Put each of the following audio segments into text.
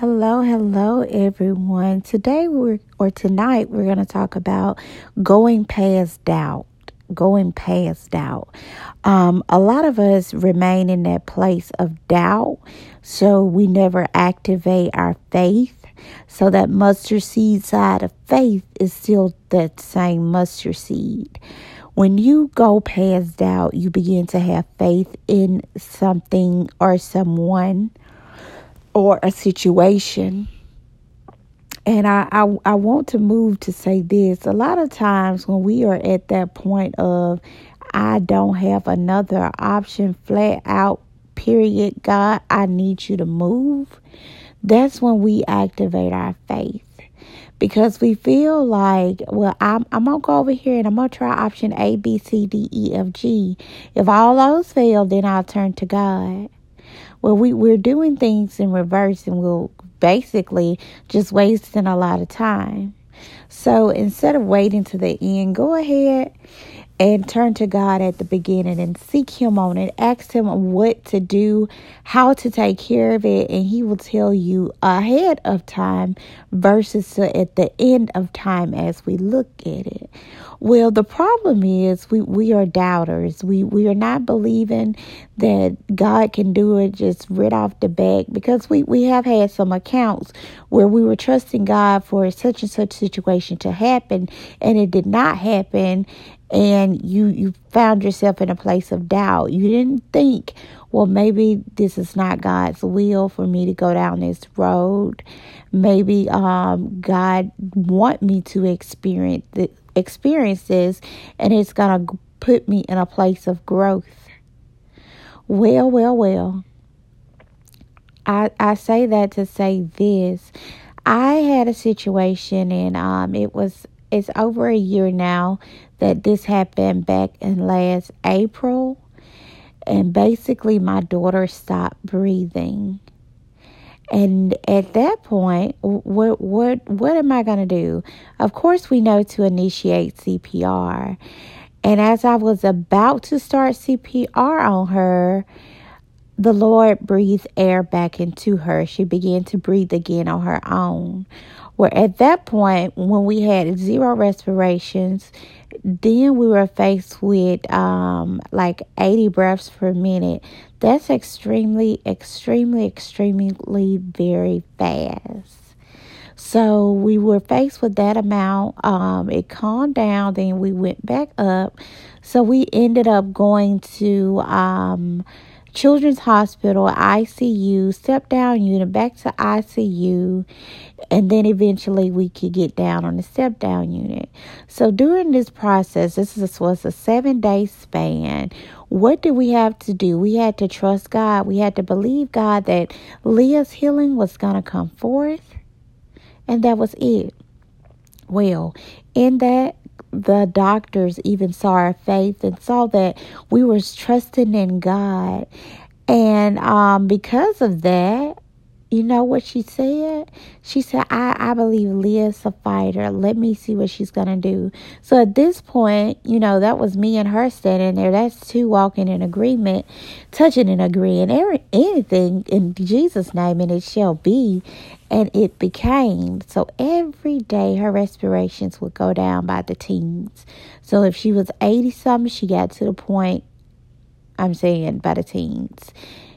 Hello, hello, everyone. Today we're or tonight we're going to talk about going past doubt. Going past doubt. Um, a lot of us remain in that place of doubt, so we never activate our faith. So that mustard seed side of faith is still that same mustard seed. When you go past doubt, you begin to have faith in something or someone or a situation. And I, I, I want to move to say this. A lot of times when we are at that point of I don't have another option, flat out, period, God, I need you to move. That's when we activate our faith. Because we feel like, well, I'm I'm gonna go over here and I'm gonna try option A, B, C, D, E, F, G. If all those fail, then I'll turn to God. Well, we, we're doing things in reverse and we'll basically just wasting a lot of time. So instead of waiting to the end, go ahead and turn to God at the beginning and seek Him on it. Ask Him what to do, how to take care of it, and He will tell you ahead of time versus at the end of time as we look at it. Well, the problem is we, we are doubters. We we are not believing that God can do it just right off the bat because we, we have had some accounts where we were trusting God for such and such situation to happen and it did not happen and you you found yourself in a place of doubt. You didn't think, well, maybe this is not God's will for me to go down this road. Maybe um, God want me to experience the, experience this, and it's gonna put me in a place of growth. Well, well, well. I I say that to say this. I had a situation, and um, it was it's over a year now that this happened back in last April. And basically, my daughter stopped breathing. And at that point, what what what am I going to do? Of course, we know to initiate CPR. And as I was about to start CPR on her, the Lord breathed air back into her. She began to breathe again on her own. Where at that point, when we had zero respirations, then we were faced with um, like 80 breaths per minute. That's extremely, extremely, extremely very fast. So we were faced with that amount. Um, it calmed down, then we went back up. So we ended up going to um, Children's Hospital, ICU, step down unit, back to ICU, and then eventually we could get down on the step down unit. So during this process, this was a seven day span. What did we have to do? We had to trust God. We had to believe God that Leah's healing was going to come forth, and that was it. Well, in that the doctors even saw our faith and saw that we were trusting in God. And um, because of that, you know what she said? She said, I, I believe Leah's a fighter. Let me see what she's going to do. So at this point, you know, that was me and her standing there. That's two walking in agreement, touching and agreeing. Anything in Jesus' name, and it shall be. And it became. So every day her respirations would go down by the teens. So if she was 80 something, she got to the point, I'm saying by the teens.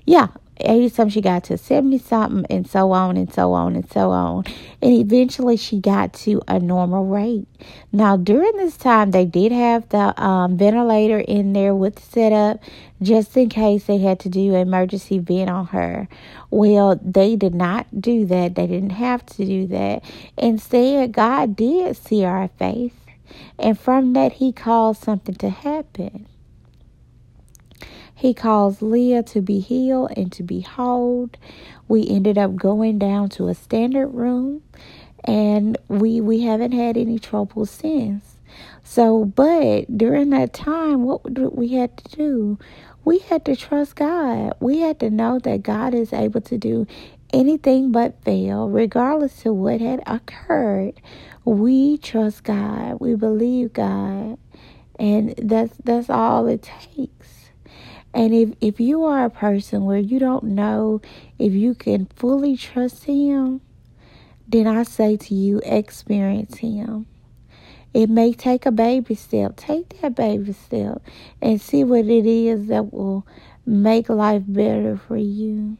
Yeah, 80 something, she got to 70 something, and so on and so on and so on. And eventually she got to a normal rate. Now, during this time, they did have the um, ventilator in there with the setup just in case they had to do emergency vent on her. Well, they did not do that. They didn't have to do that. Instead, God did see our faith. And from that, He caused something to happen. He caused Leah to be healed and to be whole. We ended up going down to a standard room and we we haven't had any trouble since. So, but during that time, what we had to do? We had to trust God. We had to know that God is able to do anything but fail, regardless of what had occurred. We trust God. We believe God. And that's that's all it takes. And if, if you are a person where you don't know if you can fully trust Him, then I say to you, experience Him. It may take a baby step. Take that baby step and see what it is that will make life better for you.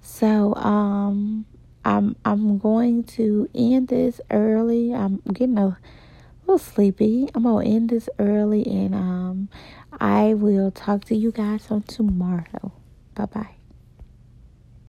So, um, I'm I'm going to end this early. I'm getting a little sleepy. I'm gonna end this early, and um, I will talk to you guys on tomorrow. Bye bye.